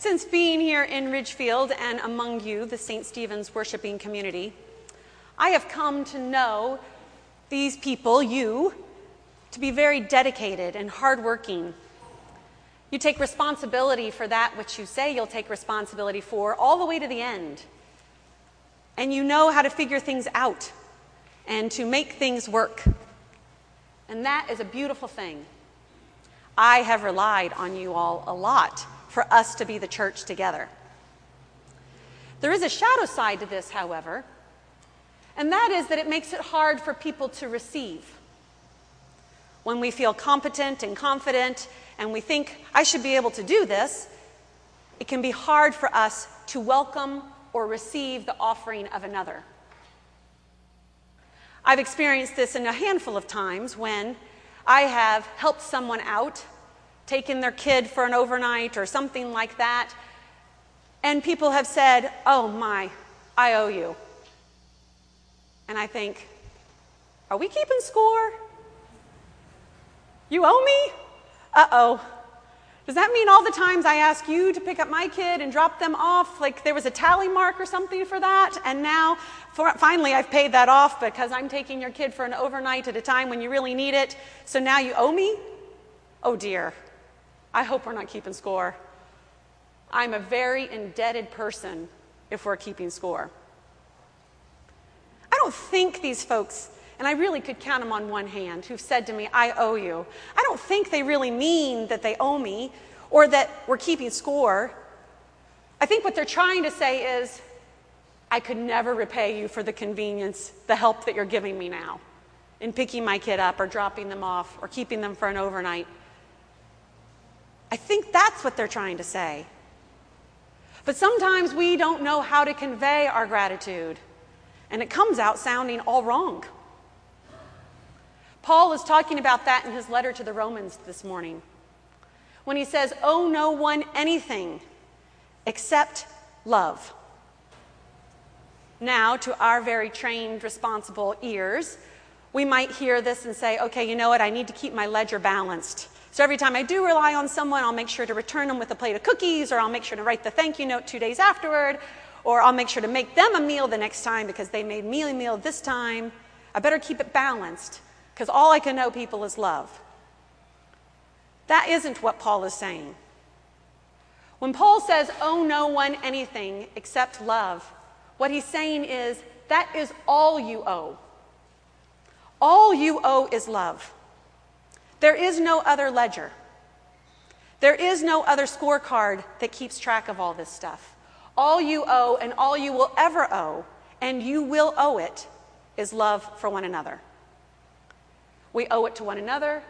Since being here in Ridgefield and among you, the St. Stephen's worshiping community, I have come to know these people, you, to be very dedicated and hardworking. You take responsibility for that which you say you'll take responsibility for all the way to the end. And you know how to figure things out and to make things work. And that is a beautiful thing. I have relied on you all a lot for us to be the church together. There is a shadow side to this, however, and that is that it makes it hard for people to receive. When we feel competent and confident and we think, I should be able to do this, it can be hard for us to welcome or receive the offering of another. I've experienced this in a handful of times when I have helped someone out taken their kid for an overnight or something like that. And people have said, Oh my, I owe you. And I think, Are we keeping score? You owe me? Uh oh. Does that mean all the times I ask you to pick up my kid and drop them off, like there was a tally mark or something for that? And now, for, finally, I've paid that off because I'm taking your kid for an overnight at a time when you really need it. So now you owe me? Oh dear. I hope we're not keeping score. I'm a very indebted person if we're keeping score. I don't think these folks, and I really could count them on one hand, who've said to me, I owe you. I don't think they really mean that they owe me or that we're keeping score. I think what they're trying to say is, I could never repay you for the convenience, the help that you're giving me now in picking my kid up or dropping them off or keeping them for an overnight. I think that's what they're trying to say. But sometimes we don't know how to convey our gratitude, and it comes out sounding all wrong. Paul is talking about that in his letter to the Romans this morning when he says, Owe no one anything except love. Now, to our very trained, responsible ears, we might hear this and say, okay, you know what? I need to keep my ledger balanced. So every time I do rely on someone, I'll make sure to return them with a plate of cookies, or I'll make sure to write the thank you note two days afterward, or I'll make sure to make them a meal the next time because they made me a meal this time. I better keep it balanced because all I can know people is love. That isn't what Paul is saying. When Paul says, owe no one anything except love, what he's saying is, that is all you owe. All you owe is love. There is no other ledger. There is no other scorecard that keeps track of all this stuff. All you owe and all you will ever owe, and you will owe it, is love for one another. We owe it to one another,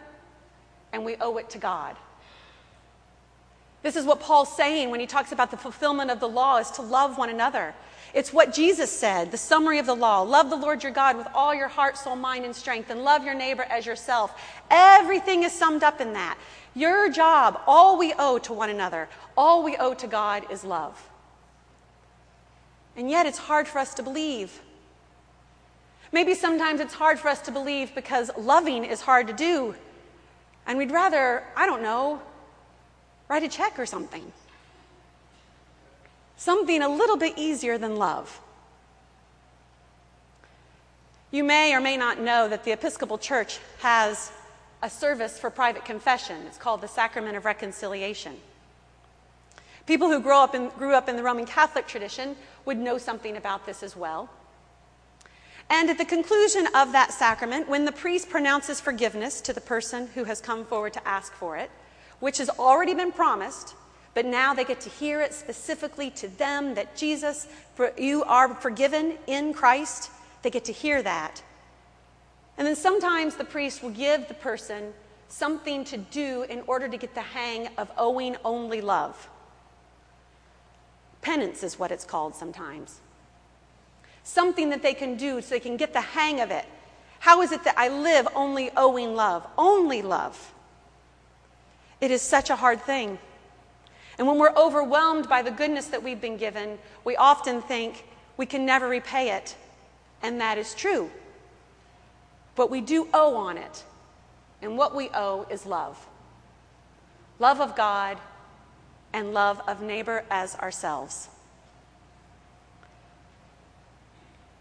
and we owe it to God. This is what Paul's saying when he talks about the fulfillment of the law is to love one another. It's what Jesus said, the summary of the law. Love the Lord your God with all your heart, soul, mind, and strength, and love your neighbor as yourself. Everything is summed up in that. Your job, all we owe to one another, all we owe to God is love. And yet it's hard for us to believe. Maybe sometimes it's hard for us to believe because loving is hard to do. And we'd rather, I don't know, write a check or something something a little bit easier than love. You may or may not know that the Episcopal Church has a service for private confession. It's called the Sacrament of Reconciliation. People who grow up in, grew up in the Roman Catholic tradition would know something about this as well. And at the conclusion of that sacrament, when the priest pronounces forgiveness to the person who has come forward to ask for it, which has already been promised, but now they get to hear it specifically to them that Jesus, you are forgiven in Christ. They get to hear that. And then sometimes the priest will give the person something to do in order to get the hang of owing only love. Penance is what it's called sometimes. Something that they can do so they can get the hang of it. How is it that I live only owing love? Only love. It is such a hard thing. And when we're overwhelmed by the goodness that we've been given, we often think we can never repay it. And that is true. But we do owe on it. And what we owe is love love of God and love of neighbor as ourselves.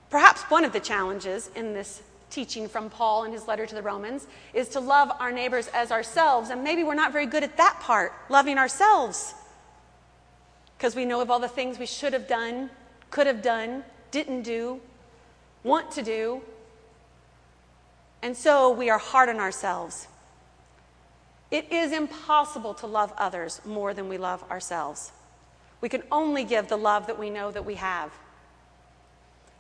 Perhaps one of the challenges in this teaching from Paul in his letter to the Romans is to love our neighbors as ourselves. And maybe we're not very good at that part, loving ourselves. Because we know of all the things we should have done, could have done, didn't do, want to do. And so we are hard on ourselves. It is impossible to love others more than we love ourselves. We can only give the love that we know that we have.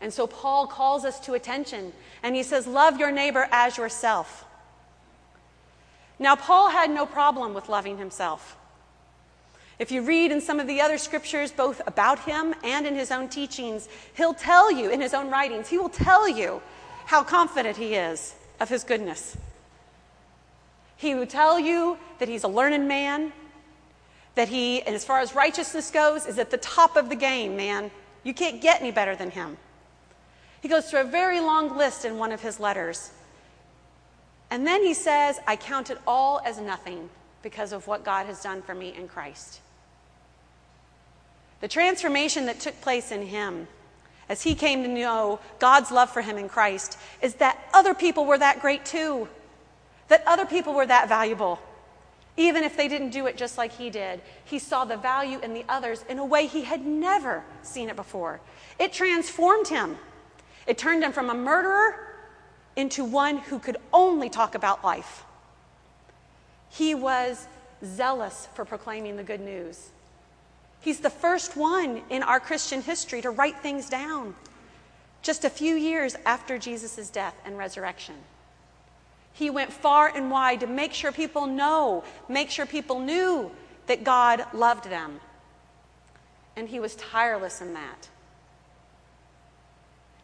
And so Paul calls us to attention and he says, Love your neighbor as yourself. Now, Paul had no problem with loving himself. If you read in some of the other scriptures, both about him and in his own teachings, he'll tell you, in his own writings, he will tell you how confident he is of his goodness. He will tell you that he's a learned man, that he, as far as righteousness goes, is at the top of the game, man. You can't get any better than him. He goes through a very long list in one of his letters. And then he says, I count it all as nothing because of what God has done for me in Christ. The transformation that took place in him as he came to know God's love for him in Christ is that other people were that great too, that other people were that valuable. Even if they didn't do it just like he did, he saw the value in the others in a way he had never seen it before. It transformed him. It turned him from a murderer into one who could only talk about life. He was zealous for proclaiming the good news. He's the first one in our Christian history to write things down just a few years after Jesus' death and resurrection. He went far and wide to make sure people know, make sure people knew that God loved them. And he was tireless in that.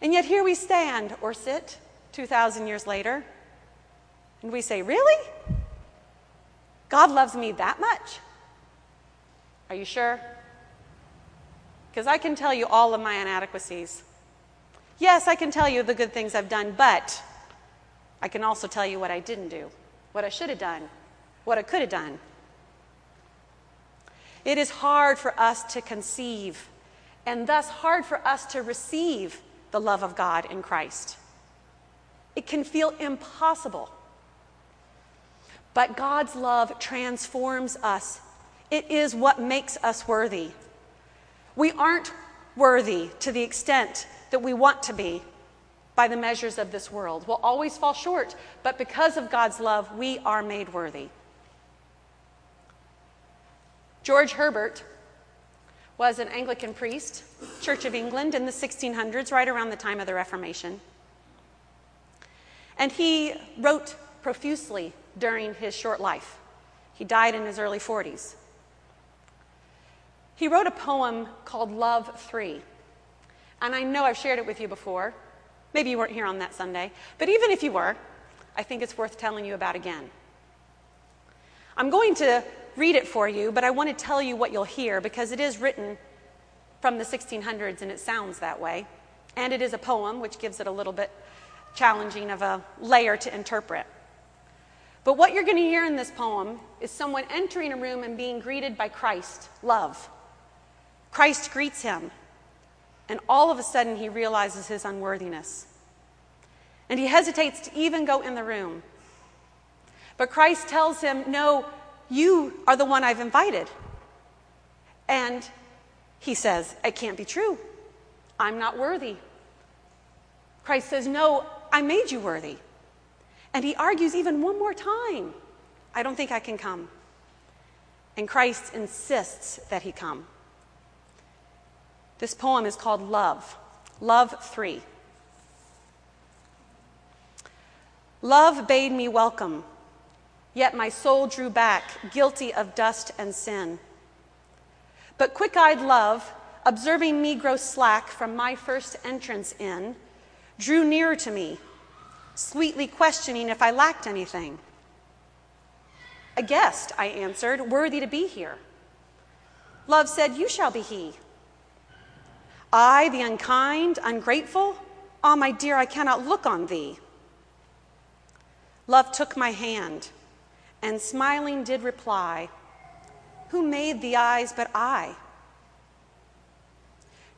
And yet here we stand or sit 2,000 years later, and we say, Really? God loves me that much? Are you sure? Because I can tell you all of my inadequacies. Yes, I can tell you the good things I've done, but I can also tell you what I didn't do, what I should have done, what I could have done. It is hard for us to conceive, and thus hard for us to receive the love of God in Christ. It can feel impossible. But God's love transforms us. It is what makes us worthy. We aren't worthy to the extent that we want to be by the measures of this world. We'll always fall short, but because of God's love, we are made worthy. George Herbert was an Anglican priest, Church of England, in the 1600s, right around the time of the Reformation. And he wrote profusely during his short life. He died in his early 40s. He wrote a poem called Love 3. And I know I've shared it with you before. Maybe you weren't here on that Sunday. But even if you were, I think it's worth telling you about again. I'm going to read it for you, but I want to tell you what you'll hear because it is written from the 1600s and it sounds that way. And it is a poem, which gives it a little bit challenging of a layer to interpret. But what you're going to hear in this poem is someone entering a room and being greeted by Christ, love. Christ greets him, and all of a sudden he realizes his unworthiness. And he hesitates to even go in the room. But Christ tells him, No, you are the one I've invited. And he says, It can't be true. I'm not worthy. Christ says, No, I made you worthy. And he argues even one more time I don't think I can come. And Christ insists that he come. This poem is called Love, Love 3. Love bade me welcome Yet my soul drew back, guilty of dust and sin. But quick eyed love, observing me grow slack from my first entrance in, drew nearer to me, sweetly questioning if I lacked anything. A guest, I answered, worthy to be here. Love said, You shall be he. I, the unkind, ungrateful, ah, oh, my dear, I cannot look on thee. Love took my hand and smiling did reply, Who made the eyes but I?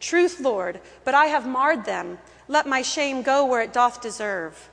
Truth, Lord, but I have marred them. Let my shame go where it doth deserve.